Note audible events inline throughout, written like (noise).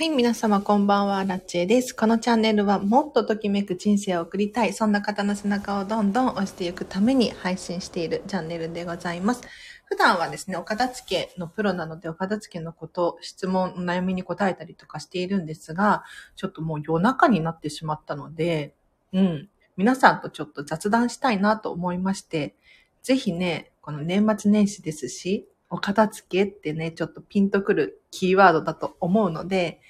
はい、皆様こんばんは、ラッチェです。このチャンネルはもっとときめく人生を送りたい、そんな方の背中をどんどん押していくために配信しているチャンネルでございます。普段はですね、お片付けのプロなので、お片付けのこと、質問、悩みに答えたりとかしているんですが、ちょっともう夜中になってしまったので、うん、皆さんとちょっと雑談したいなと思いまして、ぜひね、この年末年始ですし、お片付けってね、ちょっとピンとくるキーワードだと思うので、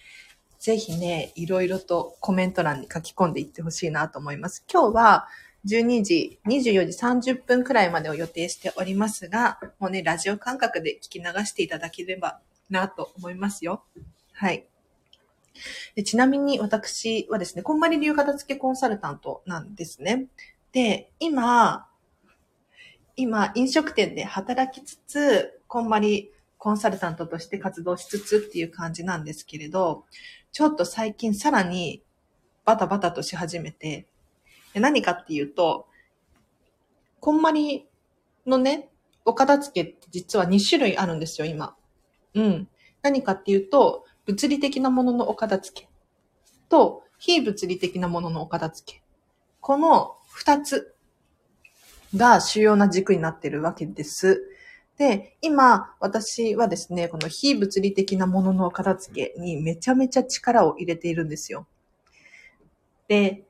ぜひね、いろいろとコメント欄に書き込んでいってほしいなと思います。今日は12時、24時30分くらいまでを予定しておりますが、もうね、ラジオ感覚で聞き流していただければなと思いますよ。はい。でちなみに私はですね、こんまり流片付けコンサルタントなんですね。で、今、今、飲食店で働きつつ、こんまりコンサルタントとして活動しつつっていう感じなんですけれど、ちょっと最近さらにバタバタとし始めて、何かっていうと、こんまりのね、お片付けって実は2種類あるんですよ、今。うん。何かっていうと、物理的なもののお片付けと、非物理的なもののお片付け。この2つが主要な軸になってるわけです。で、今、私はですね、この非物理的なものの片付けにめちゃめちゃ力を入れているんですよ。で、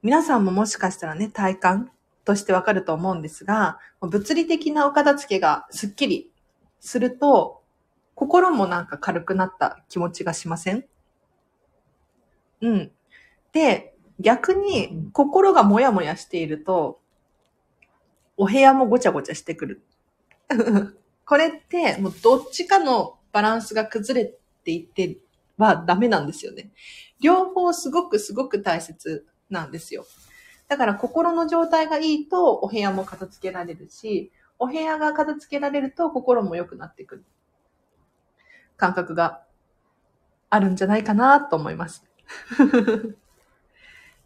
皆さんももしかしたらね、体感としてわかると思うんですが、物理的なお片付けがスッキリすると、心もなんか軽くなった気持ちがしません？うん。で、逆に心がもやもやしていると、お部屋もごちゃごちゃしてくる。(laughs) これって、もうどっちかのバランスが崩れていってはダメなんですよね。両方すごくすごく大切なんですよ。だから心の状態がいいとお部屋も片付けられるし、お部屋が片付けられると心も良くなってくる。感覚があるんじゃないかなと思います。(laughs)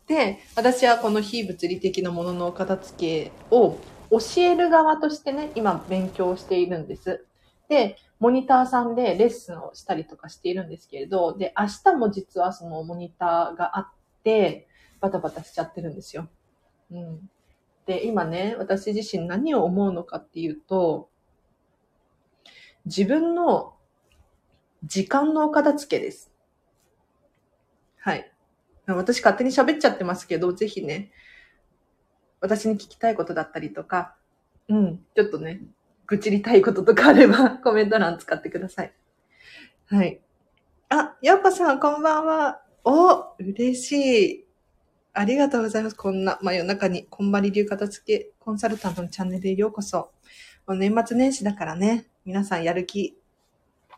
で、私はこの非物理的なものの片付けを教える側としてね、今勉強しているんです。で、モニターさんでレッスンをしたりとかしているんですけれど、で、明日も実はそのモニターがあって、バタバタしちゃってるんですよ。うん。で、今ね、私自身何を思うのかっていうと、自分の時間のお片付けです。はい。私勝手に喋っちゃってますけど、ぜひね、私に聞きたいことだったりとか、うん、ちょっとね、愚痴りたいこととかあれば、(laughs) コメント欄使ってください。はい。あ、ようこさん、こんばんは。お、嬉しい。ありがとうございます。こんな真夜中に、こんばり流片付けコンサルタントのチャンネルへようこそ。もう年末年始だからね、皆さんやる気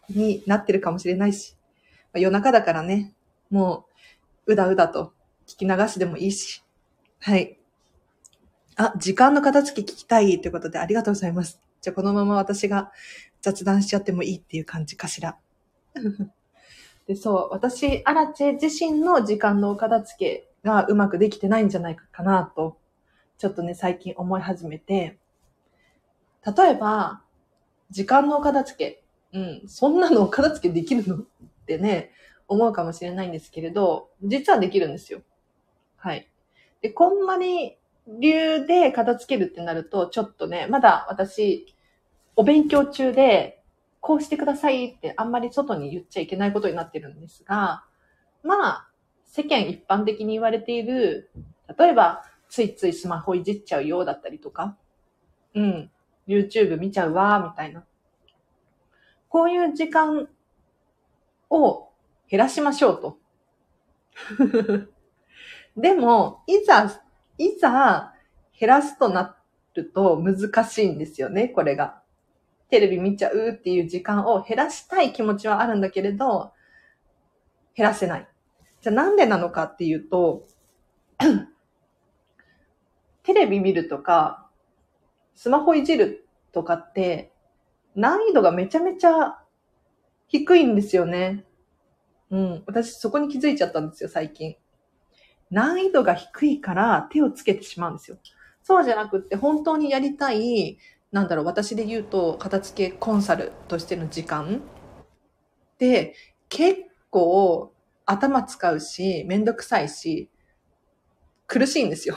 になってるかもしれないし、夜中だからね、もう、うだうだと聞き流しでもいいし、はい。あ、時間の片付け聞きたいということでありがとうございます。じゃあこのまま私が雑談しちゃってもいいっていう感じかしら。(laughs) で、そう、私、アラチェ自身の時間の片付けがうまくできてないんじゃないかなと、ちょっとね、最近思い始めて、例えば、時間のお片付け、うん、そんなのお片付けできるの？(laughs) ってね、思うかもしれないんですけれど、実はできるんですよ。はい。で、こんまり流で片付けるってなると、ちょっとね、まだ私、お勉強中で、こうしてくださいってあんまり外に言っちゃいけないことになってるんですが、まあ、世間一般的に言われている、例えば、ついついスマホいじっちゃうようだったりとか、うん、YouTube 見ちゃうわ、みたいな。こういう時間を減らしましょうと。(laughs) でも、いざいざ減らすとなると難しいんですよね、これが。テレビ見ちゃうっていう時間を減らしたい気持ちはあるんだけれど、減らせない。じゃあなんでなのかっていうと、(clears throat) テレビ見るとか、スマホいじるとかって、難易度がめちゃめちゃ低いんですよね。うん。私そこに気づいちゃったんですよ、最近。難易度が低いから手をつけてしまうんですよ。そうじゃなくって本当にやりたい、なんだろう、私で言うと、片付けコンサルとしての時間で、結構頭使うし、めんどくさいし、苦しいんですよ。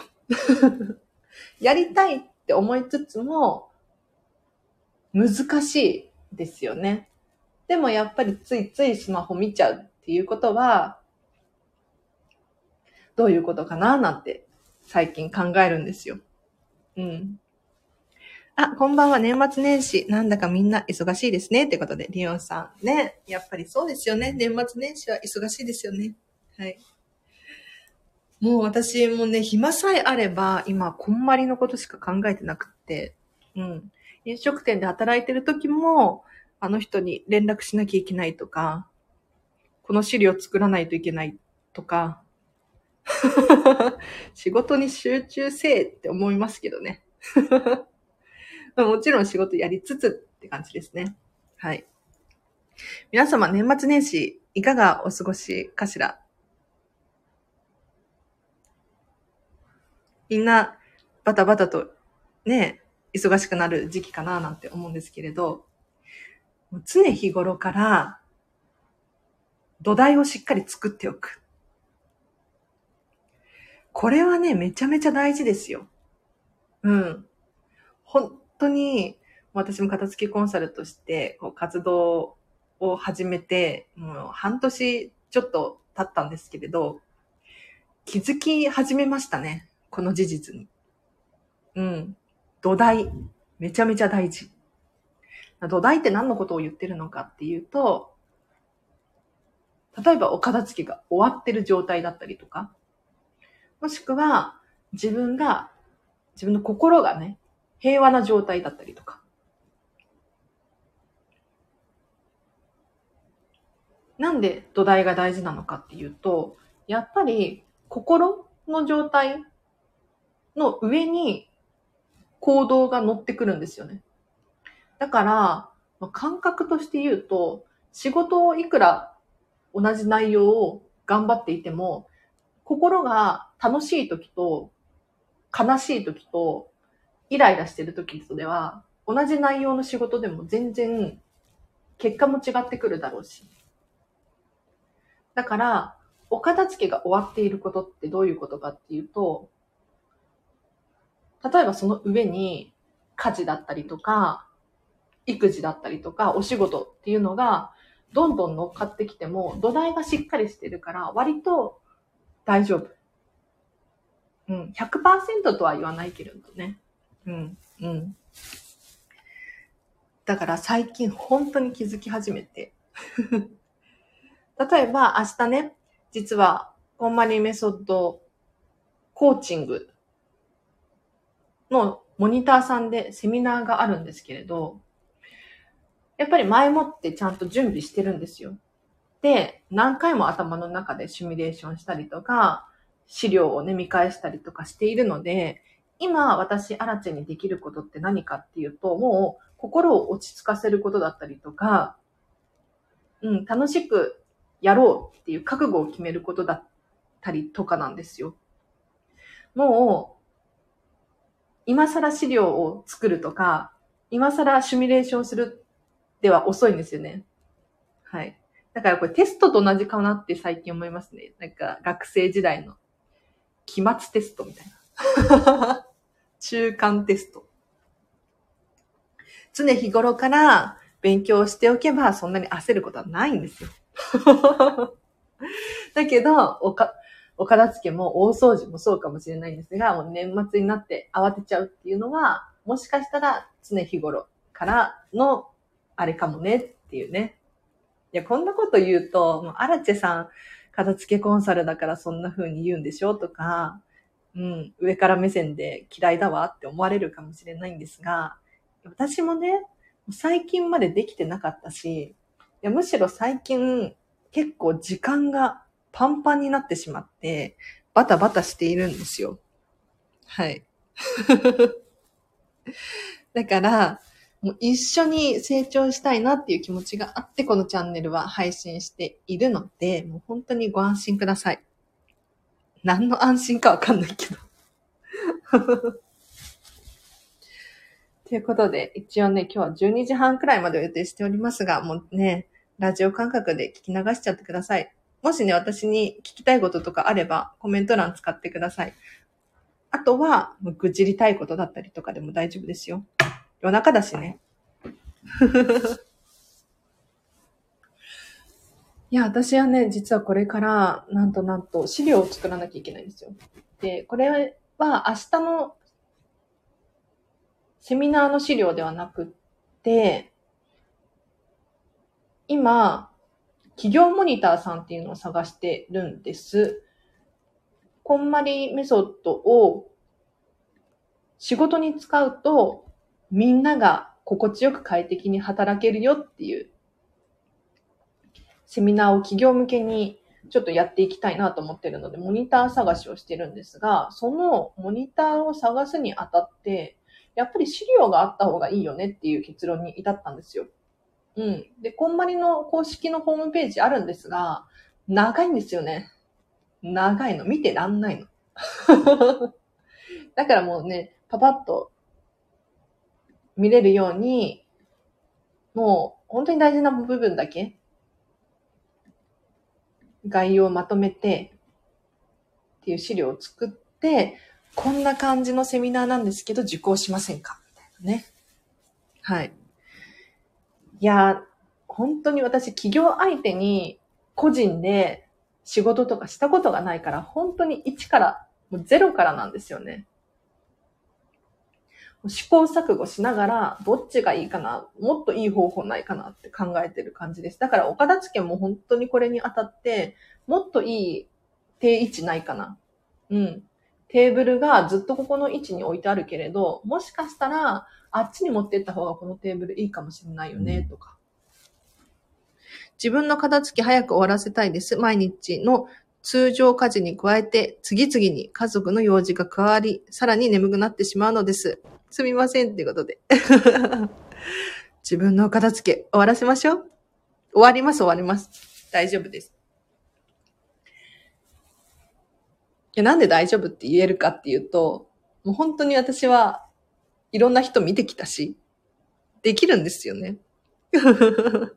(laughs) やりたいって思いつつも、難しいですよね。でもやっぱりついついスマホ見ちゃうっていうことは、どういうことかななんて最近考えるんですよ。うん。あ、こんばんは。年末年始。なんだかみんな忙しいですね。ってことで、リオンさん。ね。やっぱりそうですよね。年末年始は忙しいですよね。はい。もう私もね、暇さえあれば、今、こんまりのことしか考えてなくって。うん。飲食店で働いてる時も、あの人に連絡しなきゃいけないとか、この資料作らないといけないとか、(laughs) 仕事に集中せえって思いますけどね。(laughs) もちろん仕事やりつつって感じですね。はい。皆様、年末年始、いかがお過ごしかしら？みんな、バタバタと、ね、忙しくなる時期かななんて思うんですけれど、常日頃から、土台をしっかり作っておく。これはね、めちゃめちゃ大事ですよ。うん。本当に、私も片付けコンサルとしてこう活動を始めて、もう半年ちょっと経ったんですけれど、気づき始めましたね。この事実に。うん。土台。めちゃめちゃ大事。土台って何のことを言ってるのかっていうと、例えばお片付けが終わってる状態だったりとか、もしくは自分が、自分の心がね、平和な状態だったりとか。なんで土台が大事なのかっていうと、やっぱり心の状態の上に行動が乗ってくるんですよね。だから、感覚として言うと、仕事をいくら同じ内容を頑張っていても、心が楽しい時と悲しい時とイライラしてる時とでは、同じ内容の仕事でも全然結果も違ってくるだろうし。だから、お片付けが終わっていることってどういうことかっていうと、例えばその上に家事だったりとか、育児だったりとか、お仕事っていうのがどんどん乗っかってきても、土台がしっかりしてるから、割と大丈夫。うん、100%とは言わないけれどね。うん、うん。だから最近本当に気づき始めて。(laughs) 例えば明日ね、実はコンマリメソッドコーチングのモニターさんでセミナーがあるんですけれど、やっぱり前もってちゃんと準備してるんですよ。で、何回も頭の中でシミュレーションしたりとか、資料をね、見返したりとかしているので、今私、アラチェにできることって何かっていうと、もう心を落ち着かせることだったりとか、うん、楽しくやろうっていう覚悟を決めることだったりとかなんですよ。もう、今更資料を作るとか、今更シミュレーションするでは遅いんですよね。はい。だからこれテストと同じかなって最近思いますね。なんか学生時代の期末テストみたいな。(laughs) 中間テスト。常日頃から勉強しておけばそんなに焦ることはないんですよ。(laughs) だけど、おか、お片付けも大掃除もそうかもしれないんですが、もう年末になって慌てちゃうっていうのは、もしかしたら常日頃からのあれかもねっていうね。いや、こんなこと言うと、もうアラチェさん、片付けコンサルだからそんな風に言うんでしょとか、うん、上から目線で嫌いだわって思われるかもしれないんですが、私もね、最近までできてなかったし、いやむしろ最近結構時間がパンパンになってしまって、バタバタしているんですよ。はい。(laughs) だから、もう一緒に成長したいなっていう気持ちがあって、このチャンネルは配信しているので、もう本当にご安心ください。何の安心かわかんないけど。(laughs) ということで、一応ね、今日は12時半くらいまで予定しておりますが、もうね、ラジオ感覚で聞き流しちゃってください。もしね、私に聞きたいこととかあれば、コメント欄使ってください。あとは、愚痴りたいことだったりとかでも大丈夫ですよ。夜中だしね。(laughs) いや、私はね、実はこれから、なんとなんと、資料を作らなきゃいけないんですよ。で、これは明日のセミナーの資料ではなくって、今、企業モニターさんっていうのを探してるんです。こんまりメソッドを仕事に使うとみんなが心地よく快適に働けるよっていうセミナーを企業向けにちょっとやっていきたいなと思ってるので、モニター探しをしてるんですが、そのモニターを探すにあたって、やっぱり資料があった方がいいよねっていう結論に至ったんですよ。うん。で、こんまりの公式のホームページあるんですが、長いんですよね。長いの。見てらんないの。(laughs) だからもうね、パパッと見れるように、もう本当に大事な部分だけ概要をまとめてっていう資料を作って、こんな感じのセミナーなんですけど受講しませんか？みたいなね。はい。いや、本当に私企業相手に個人で仕事とかしたことがないから、本当に一から、もうゼロからなんですよね。試行錯誤しながら、どっちがいいかな、もっといい方法ないかなって考えてる感じです。だから、岡田付も本当にこれにあたって、もっといい定位置ないかな。うん。テーブルがずっとここの位置に置いてあるけれど、もしかしたら、あっちに持ってった方がこのテーブルいいかもしれないよね、とか。自分の片付け早く終わらせたいです。毎日の通常家事に加えて、次々に家族の用事が加わり、さらに眠くなってしまうのです。すみません、っていうことで。(laughs) 自分の片付け終わらせましょう。終わります、終わります。大丈夫です。いや、なんで大丈夫って言えるかっていうと、もう本当に私はいろんな人見てきたし、できるんですよね。(laughs)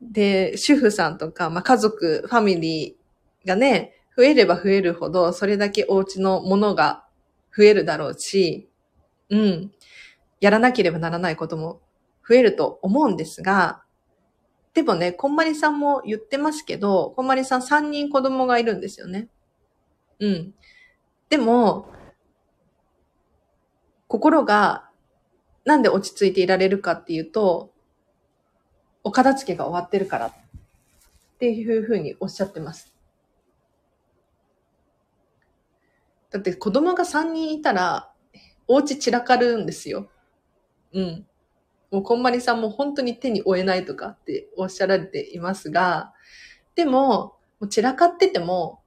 で、主婦さんとか、まあ、家族、ファミリーがね、増えれば増えるほど、それだけお家のものが増えるだろうし、うん。やらなければならないことも増えると思うんですが、でもね、こんまりさんも言ってますけど、こんまりさん3人子供がいるんですよね。うん。でも、心がなんで落ち着いていられるかっていうと、お片付けが終わってるからっていうふうにおっしゃってます。だって子供が3人いたら、お家散らかるんですよ。うん。もうこんまりさんも本当に手に負えないとかっておっしゃられていますが、でも、もう散らかってても、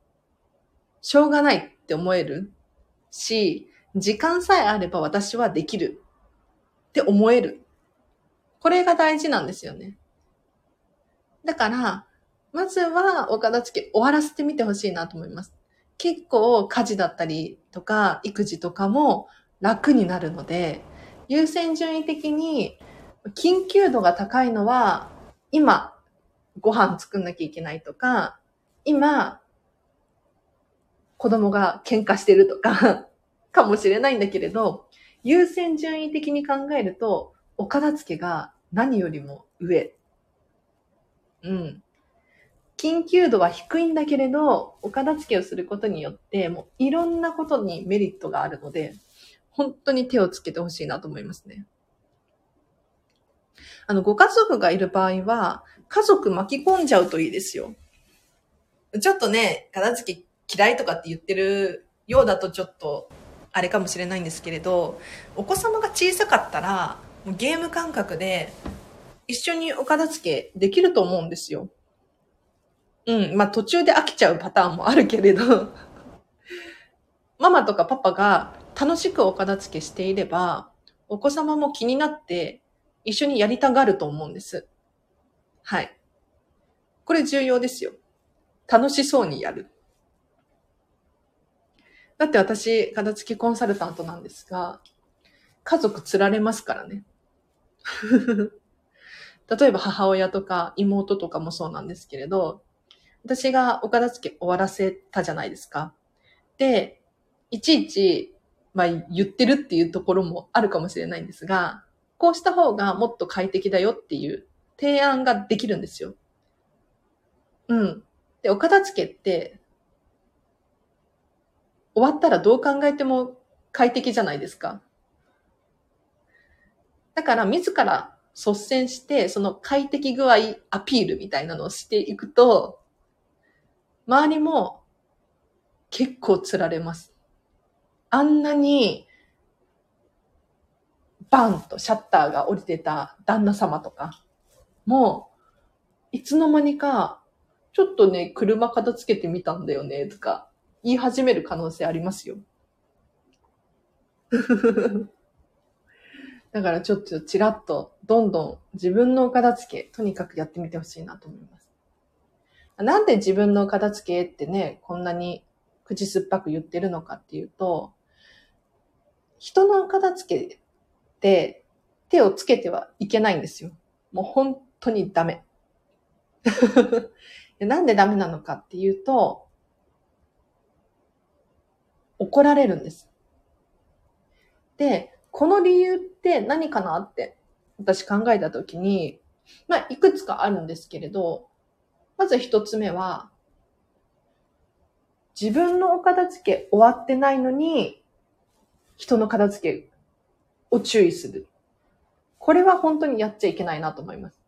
しょうがないって思えるし、時間さえあれば私はできるって思える。これが大事なんですよね。だから、まずはお片付け終わらせてみてほしいなと思います。結構家事だったりとか育児とかも楽になるので、優先順位的に緊急度が高いのは今ご飯作んなきゃいけないとか、今子供が喧嘩してるとか (laughs) かもしれないんだけれど、優先順位的に考えると、お片付けが何よりも上うん。緊急度は低いんだけれど、お片付けをすることによって、もういろんなことにメリットがあるので、本当に手をつけてほしいなと思いますね。あの、ご家族がいる場合は、家族巻き込んじゃうといいですよ。ちょっとね、片付け嫌いとかって言ってるようだとちょっと、あれかもしれないんですけれど、お子様が小さかったら、ゲーム感覚で一緒にお片付けできると思うんですよ。うん。まあ途中で飽きちゃうパターンもあるけれどママとかパパが楽しくお片付けしていれば、お子様も気になって一緒にやりたがると思うんです。はい。これ重要ですよ。楽しそうにやる。だって私、片付けコンサルタントなんですが、家族釣られますからね。(laughs) 例えば母親とか妹とかもそうなんですけれど、私がお片付け終わらせたじゃないですか。で、いちいち、まあ言ってるっていうところもあるかもしれないんですが、こうした方がもっと快適だよっていう提案ができるんですよ。うん。で、お片付けって、終わったらどう考えても快適じゃないですか。だから自ら率先して、その快適具合アピールみたいなのをしていくと、周りも結構釣られます。あんなに、バンとシャッターが降りてた旦那様とか、もう、いつの間にか、ちょっとね、車片付けてみたんだよね、とか、言い始める可能性ありますよ。(laughs) だからちょっとちらっと、どんどん自分のお片付け、とにかくやってみてほしいなと思います。なんで自分の片付けってね、こんなに口酸っぱく言ってるのかっていうと、人の片付けって手をつけてはいけないんですよ。もう本当にダメ。(laughs) なんでダメなのかっていうと、怒られるんです。で、この理由って何かなって私考えたときに、まあ、いくつかあるんですけれど、まず一つ目は、自分のお片付け終わってないのに、人の片付けを注意する。これは本当にやっちゃいけないなと思います。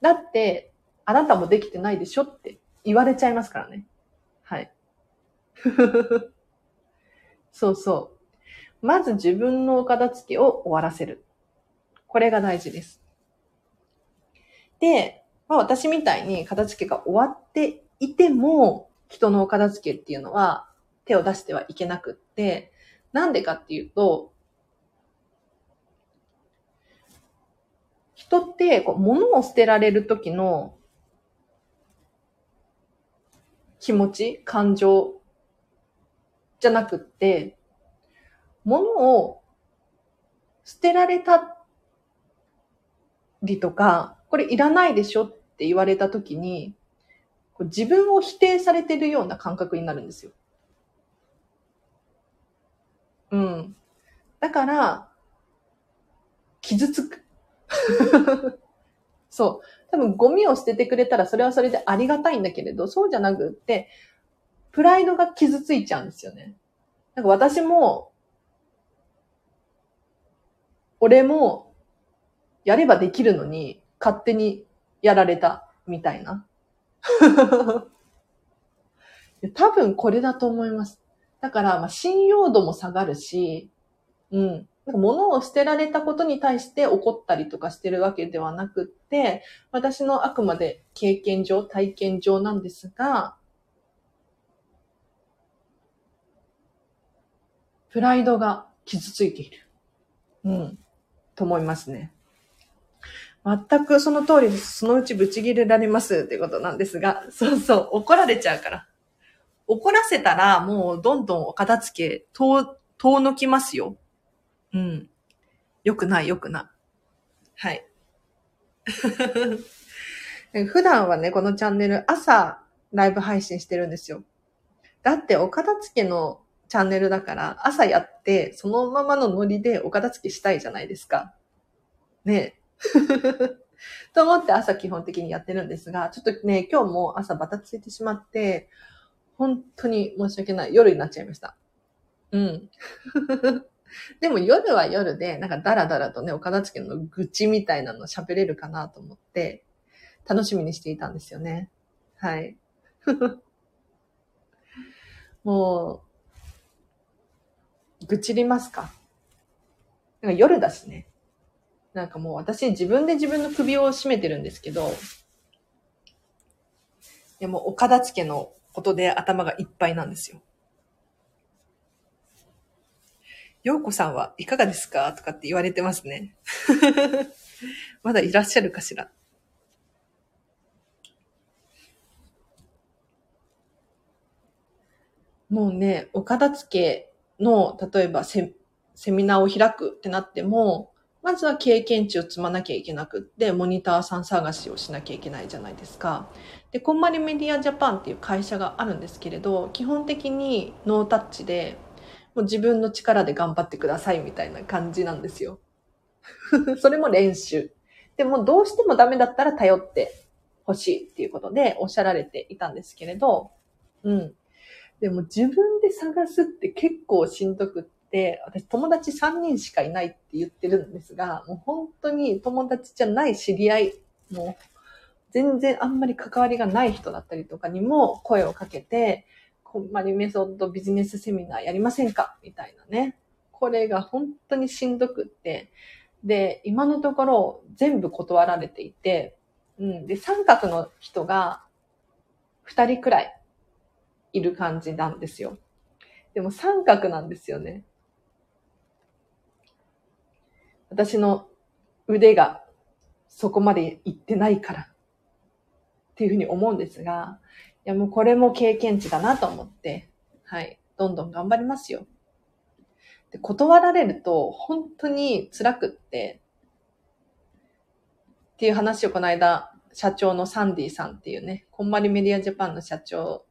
だって、あなたもできてないでしょって言われちゃいますからね。はい。(laughs) そうそう。まず自分のお片付けを終わらせる。これが大事です。で、まあ私みたいに片付けが終わっていても、人のお片付けっていうのは手を出してはいけなくって、なんでかっていうと、人ってこう物を捨てられる時の気持ち、感情じゃなくって、物を捨てられたりとか、これいらないでしょっって言われたときに、自分を否定されてるような感覚になるんですよ。うん。だから、傷つく。(laughs) そう。多分ゴミを捨ててくれたらそれはそれでありがたいんだけれど、そうじゃなくって、プライドが傷ついちゃうんですよね。なんか私も俺もやればできるのに勝手にやられたみたいな。(laughs) 多分これだと思います。だから、まあ、信用度も下がるし、うん。物を捨てられたことに対して怒ったりとかしてるわけではなくって、私のあくまで経験上、体験上なんですが、プライドが傷ついている。うん。と思いますね。全くその通りです。そのうちブチ切れられますってことなんですが、そうそう、怒られちゃうから。怒らせたら、もうどんどんお片付け、遠、遠のきますよ。うん。よくない、よくない。はい。(laughs) 普段はね、このチャンネル朝ライブ配信してるんですよ。だってお片付けのチャンネルだから、朝やって、そのままのノリでお片付けしたいじゃないですか。ね。(laughs) と思って朝基本的にやってるんですが、ちょっとね、今日も朝バタついてしまって、本当に申し訳ない。夜になっちゃいました。うん。(laughs) でも夜は夜で、なんかダラダラとね、お片付の愚痴みたいなの喋れるかなと思って、楽しみにしていたんですよね。はい。(laughs) もう、愚痴りますか？なんか夜だしね。なんかもう私自分で自分の首を絞めてるんですけど、でもお片付のことで頭がいっぱいなんですよ。ようこさんはいかがですか？とかって言われてますね。(laughs) まだいらっしゃるかしら？もうね、お片付けの、例えばセセミナーを開くってなっても、まずは経験値を積まなきゃいけなくって、モニターさん探しをしなきゃいけないじゃないですか。で、こんまりメディアジャパンっていう会社があるんですけれど、基本的にノータッチで、もう自分の力で頑張ってくださいみたいな感じなんですよ。(laughs) それも練習。でもどうしてもダメだったら頼ってほしいっていうことでおっしゃられていたんですけれど、うん。でも自分で探すって結構しんどくって、私友達3人しかいないって言ってるんですが、もう本当に友達じゃない知り合い、もう全然あんまり関わりがない人だったりとかにも声をかけて、こんまりメソッドビジネスセミナーやりませんかみたいなね。これが本当にしんどくって。で、今のところ全部断られていて、うん。で、三角の人が二人くらいいる感じなんですよ。でも三角なんですよね。私の腕がそこまで行ってないからっていうふうに思うんですが、いやもうこれも経験値だなと思って、はい、どんどん頑張りますよ。で断られると本当に辛くって、っていう話をこの間、社長のサンディさんっていうね、こんまりメディアジャパンの社長、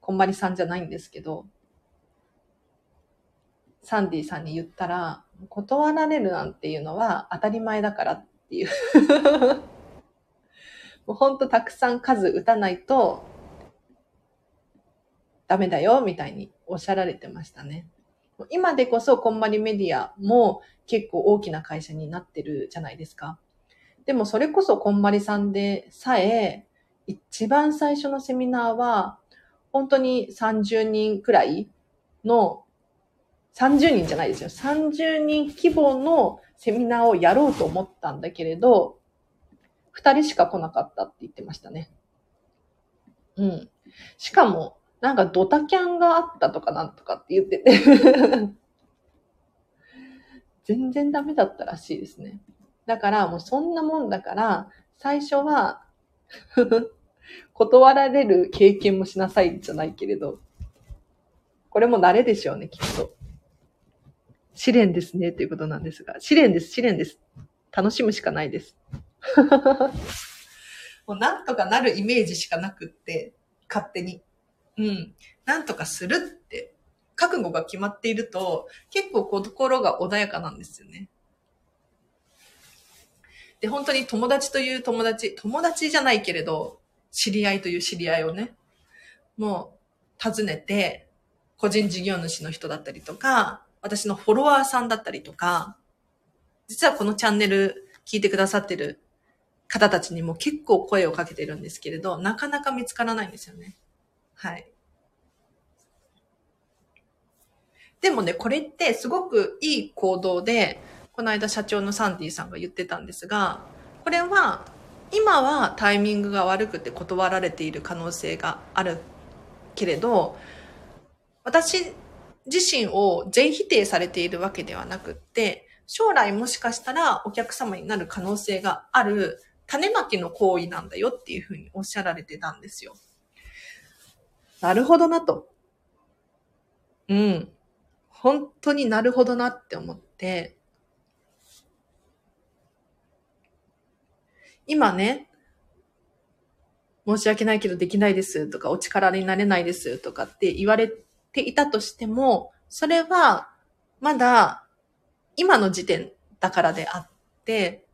こんまりさんじゃないんですけど、サンディさんに言ったら、断られるなんていうのは当たり前だからっていう (laughs) もうほんとたくさん数打たないとダメだよ、みたいにおっしゃられてましたね。今でこそ、こんまりメディアも結構大きな会社になってるじゃないですか。でもそれこそこんまりさんでさえ、一番最初のセミナーは、本当に30人くらいの、30人じゃないですよ。30人規模のセミナーをやろうと思ったんだけれど、2人しか来なかったって言ってましたね。うん。しかも、なんかドタキャンがあったとかなんとかって言ってて (laughs) 全然ダメだったらしいですね。だからもうそんなもんだから、最初は (laughs) 断られる経験もしなさいじゃないけれど、これも慣れでしょうね、きっと。試練ですね、ということなんですが。試練です、試練です。楽しむしかないです。(laughs) もうなんとかなるイメージしかなくって、勝手に。うん。なんとかするって、覚悟が決まっていると、結構こ心が穏やかなんですよね。で、本当に友達という友達、友達じゃないけれど、知り合いという知り合いをね、もう訪ねて、個人事業主の人だったりとか、私のフォロワーさんだったりとか、実はこのチャンネル聞いてくださってる方たちにも結構声をかけてるんですけれど、なかなか見つからないんですよね。はい。でもね、これってすごくいい行動で、この間社長のサンディさんが言ってたんですが、これは今はタイミングが悪くて断られている可能性があるけれど、私自身を全否定されているわけではなくって、将来もしかしたらお客様になる可能性がある種まきの行為なんだよっていうふうにおっしゃられてたんですよ。なるほどなと。うん。本当になるほどなって思って、今ね、申し訳ないけどできないですとか、お力になれないですとかって言われていたとしても、それはまだ今の時点だからであって、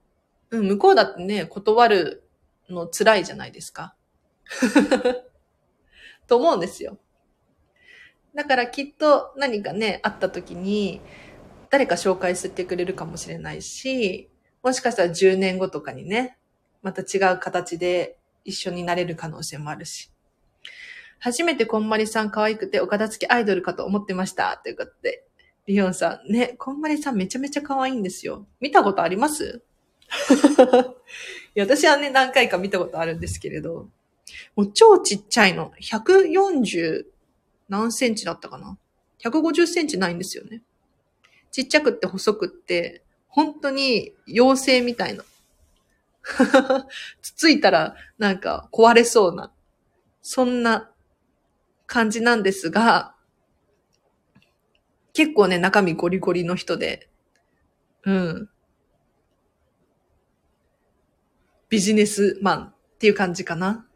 うん、向こうだってね、断るの辛いじゃないですか。(laughs) と思うんですよ。だからきっと何かね、あった時に、誰か紹介してくれるかもしれないし、もしかしたら10年後とかにね、また違う形で一緒になれる可能性もあるし。初めてこんまりさん可愛くてお片付けアイドルかと思ってました。ということで。リオンさん、ね、こんまりさんめちゃめちゃ可愛いんですよ。見たことあります？(laughs) いや、私はね、何回か見たことあるんですけれど、もう超ちっちゃいの。140何センチだったかな ?150 センチないんですよね。ちっちゃくって細くって、本当に妖精みたいな。(laughs) つついたらなんか壊れそうな、そんな感じなんですが、結構ね、中身ゴリゴリの人で、うん。ビジネスマンっていう感じかな。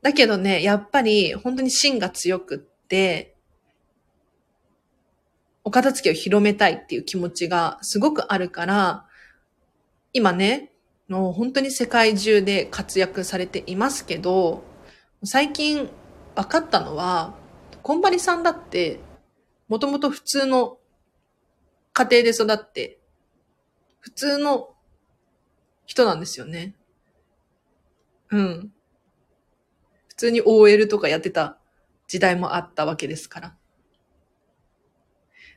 だけどね、やっぱり本当に芯が強くって、お片付けを広めたいっていう気持ちがすごくあるから、今ね、もう本当に世界中で活躍されていますけど、最近分かったのは、こんばりさんだって、もともと普通の家庭で育って、普通の人なんですよね。うん。普通に OL とかやってた時代もあったわけですから。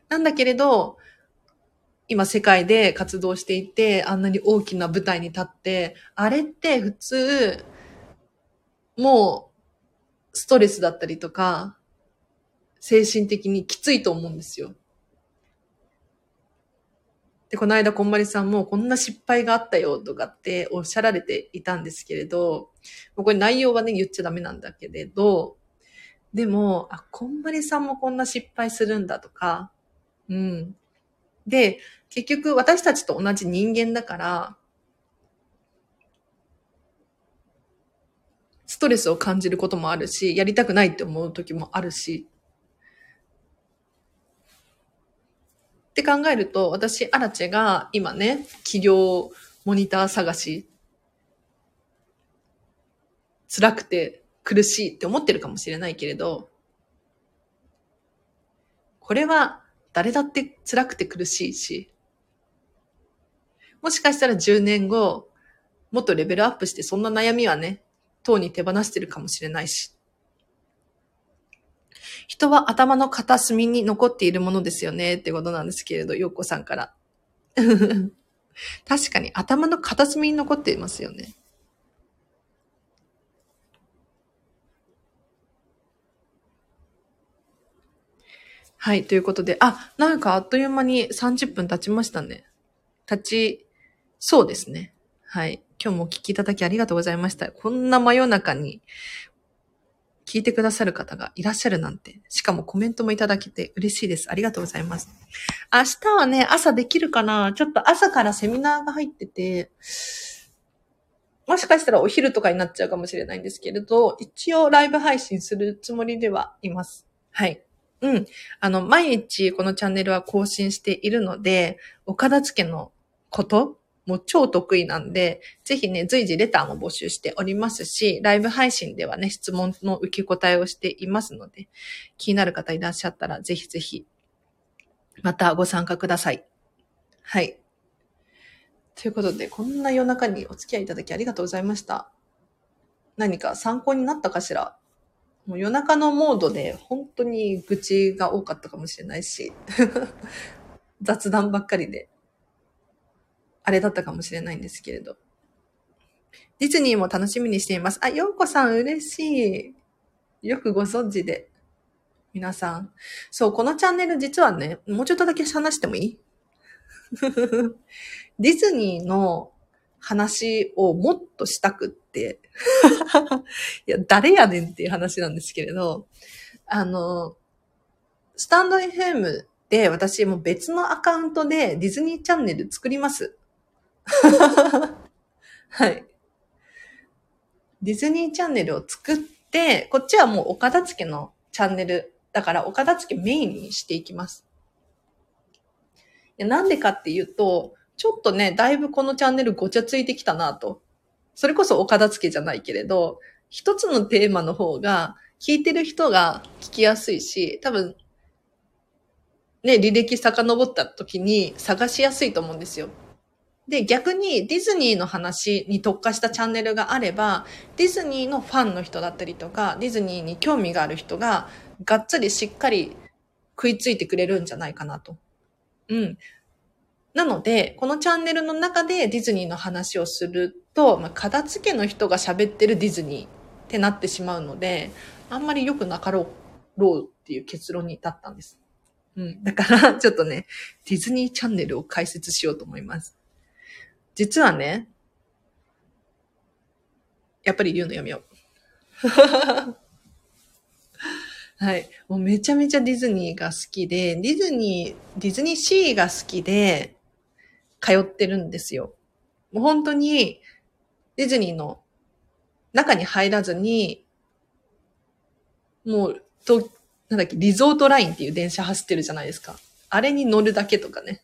なんだけれど、今世界で活動していて、あんなに大きな舞台に立って、あれって普通、もう、ストレスだったりとか、精神的にきついと思うんですよ。で、この間、こんまりさんもこんな失敗があったよとかっておっしゃられていたんですけれど、これ内容はね、言っちゃダメなんだけれど、でも、あ、こんまりさんもこんな失敗するんだとか、うん。で、結局私たちと同じ人間だから、ストレスを感じることもあるし、やりたくないって思う時もあるし。って考えると、私、アラチェが今ね、企業モニター探し、辛くて苦しいって思ってるかもしれないけれど、これは誰だって辛くて苦しいし、もしかしたら10年後、もっとレベルアップしてそんな悩みはね、とうに手放してるかもしれないし。人は頭の片隅に残っているものですよねってことなんですけれど、よっこさんから。(laughs) 確かに頭の片隅に残っていますよね。はい、ということで、あ、なんかあっという間に30分経ちましたね。経ち、そうですね。はい。今日もお聞きいただきありがとうございました。こんな真夜中に聞いてくださる方がいらっしゃるなんて。しかもコメントもいただけて嬉しいです。ありがとうございます。明日はね、朝できるかなちょっと朝からセミナーが入ってて、もしかしたらお昼とかになっちゃうかもしれないんですけれど、一応ライブ配信するつもりではいます。はい。うん。あの、毎日このチャンネルは更新しているので、お片付けのこともう超得意なんで、ぜひね、随時レターも募集しておりますし、ライブ配信ではね、質問の受け答えをしていますので、気になる方いらっしゃったら、ぜひぜひ、またご参加ください。はい。ということで、こんな夜中にお付き合いいただきありがとうございました。何か参考になったかしら？もう夜中のモードで本当に愚痴が多かったかもしれないし、(laughs) 雑談ばっかりで、あれだったかもしれないんですけれど。ディズニーも楽しみにしています。あ、ようこさん嬉しい。よくご存知で。皆さん。そう、このチャンネル実はね、もうちょっとだけ話してもいい？(laughs) ディズニーの話をもっとしたくって、(laughs) いや、誰やねんっていう話なんですけれど、あの、スタンド FM で私も別のアカウントでディズニーチャンネル作ります。(laughs) はい。ディズニーチャンネルを作って、こっちはもうお片付けのチャンネル。だからお片付けメインにしていきます。いやなんでかっていうと、ちょっとね、だいぶこのチャンネルごちゃついてきたなと。それこそお片付けじゃないけれど、一つのテーマの方が、聞いてる人が聞きやすいし、多分、ね、履歴遡った時に探しやすいと思うんですよ。で、逆にディズニーの話に特化したチャンネルがあれば、ディズニーのファンの人だったりとか、ディズニーに興味がある人が、がっつりしっかり食いついてくれるんじゃないかなと。うん。なので、このチャンネルの中でディズニーの話をすると、まあ、片付けの人が喋ってるディズニーってなってしまうので、あんまり良くなかろうっていう結論に至ったんです。うん。だから、(laughs) ちょっとね、ディズニーチャンネルを開設しようと思います。実はね、やっぱり言うのやめよう。(laughs) はい。もうめちゃめちゃディズニーが好きで、ディズニー、ディズニーシーが好きで、通ってるんですよ。もう本当に、ディズニーの中に入らずに、もう、と、なんだっけ、リゾートラインっていう電車走ってるじゃないですか。あれに乗るだけとかね。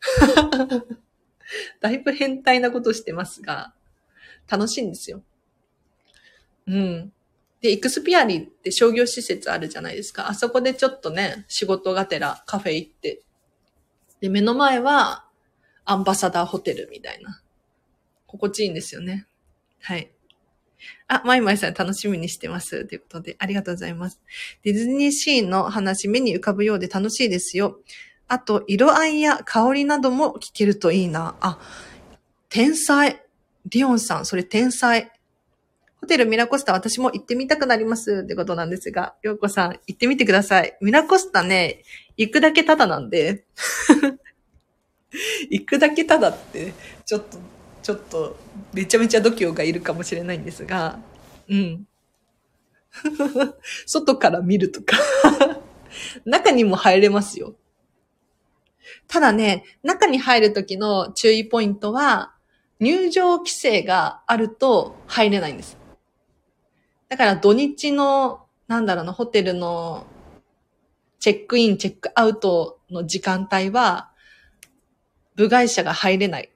(laughs) だいぶ変態なことしてますが、楽しいんですよ。うん。で、イクスピアリって商業施設あるじゃないですか。あそこでちょっとね、仕事がてらカフェ行って。で、目の前はアンバサダーホテルみたいな。心地いいんですよね。はい。あ、マイマイさん楽しみにしてます。ということで、ありがとうございます。ディズニーシーの話、目に浮かぶようで楽しいですよ。あと、色合いや香りなども聞けるといいな。あ、天才。リオンさん、それ天才。ホテルミラコスタ私も行ってみたくなりますってことなんですが、ようこさん行ってみてください。ミラコスタね、行くだけただなんで。(laughs) 行くだけただって、ちょっと、ちょっと、めちゃめちゃ度胸がいるかもしれないんですが、うん。(laughs) 外から見るとか (laughs) 中にも入れますよ。ただね、中に入るときの注意ポイントは、入場規制があると入れないんです。だから土日の、なんだろうな、ホテルのチェックイン、チェックアウトの時間帯は、部外者が入れない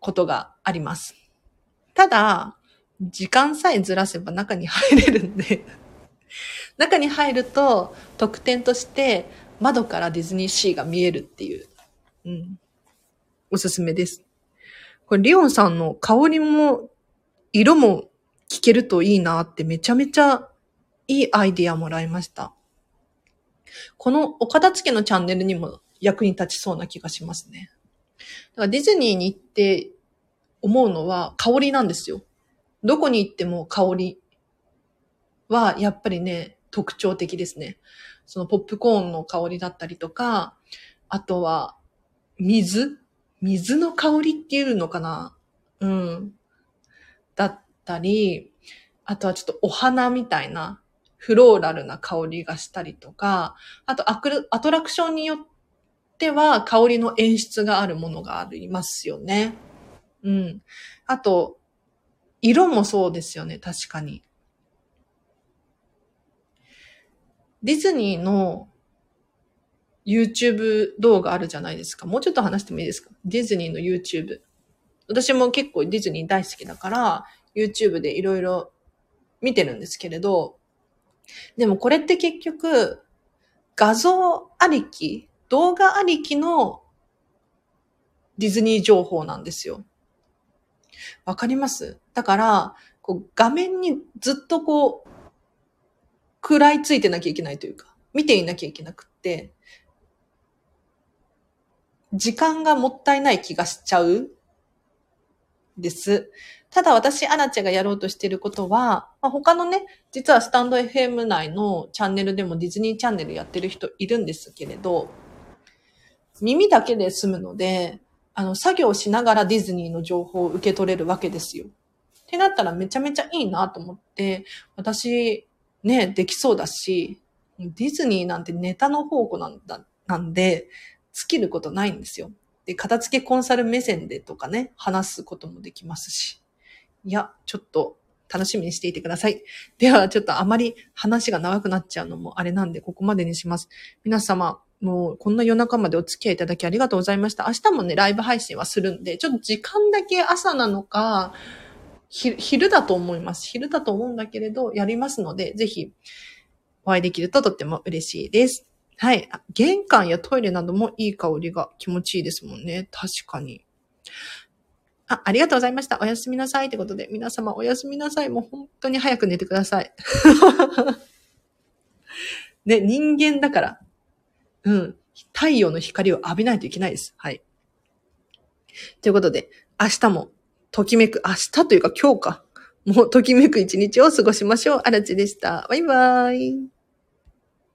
ことがあります。ただ、時間さえずらせば中に入れるんで (laughs) 中に入ると特典として窓からディズニーシーが見えるっていう、うん、おすすめです。これ、リオンさんの香りも、色も聞けるといいなってめちゃめちゃいいアイディアもらいました。このお片付けのチャンネルにも役に立ちそうな気がしますね。だからディズニーに行って思うのは香りなんですよ。どこに行っても香りはやっぱりね、特徴的ですね。そのポップコーンの香りだったりとか、あとは水？水の香りっていうのかな？うん。だったり、あとはちょっとお花みたいなフローラルな香りがしたりとか、あとアクアトラクションによってては香りの演出があるものがありますよね。うん。あと、色もそうですよね、確かに。ディズニーの YouTube 動画あるじゃないですか。もうちょっと話してもいいですか？ディズニーの YouTube。私も結構ディズニー大好きだから、YouTube でいろいろ見てるんですけれど、でもこれって結局、画像ありき、動画ありきのディズニー情報なんですよ。わかります？だから、こう画面にずっとこう、食らいついてなきゃいけないというか、見ていなきゃいけなくって、時間がもったいない気がしちゃうです。ただ私、アナチェがやろうとしていることは、まあ、他のね、実はスタンド FM 内のチャンネルでもディズニーチャンネルやってる人いるんですけれど、耳だけで済むので、あの、作業しながらディズニーの情報を受け取れるわけですよ。ってなったらめちゃめちゃいいなと思って、私、ね、できそうだし、ディズニーなんてネタの宝庫なんだ、なんで、尽きることないんですよ。で、片付けコンサル目線でとかね、話すこともできますし。いや、ちょっと楽しみにしていてください。では、ちょっとあまり話が長くなっちゃうのもあれなんで、ここまでにします。皆様、もうこんな夜中までお付き合いいただきありがとうございました。明日もね、ライブ配信はするんで、ちょっと時間だけ朝なのか、昼だと思います。昼だと思うんだけれど、やりますので、ぜひお会いできるととっても嬉しいです。はい。玄関やトイレなどもいい香りが気持ちいいですもんね。確かに。あ、ありがとうございました。おやすみなさいってことで、皆様おやすみなさい。もう本当に早く寝てください。(laughs) ね、人間だから。うん。太陽の光を浴びないといけないです。はい。ということで、明日も、ときめく、明日というか今日か。もうときめく一日を過ごしましょう。あらちでした。バイバーイ。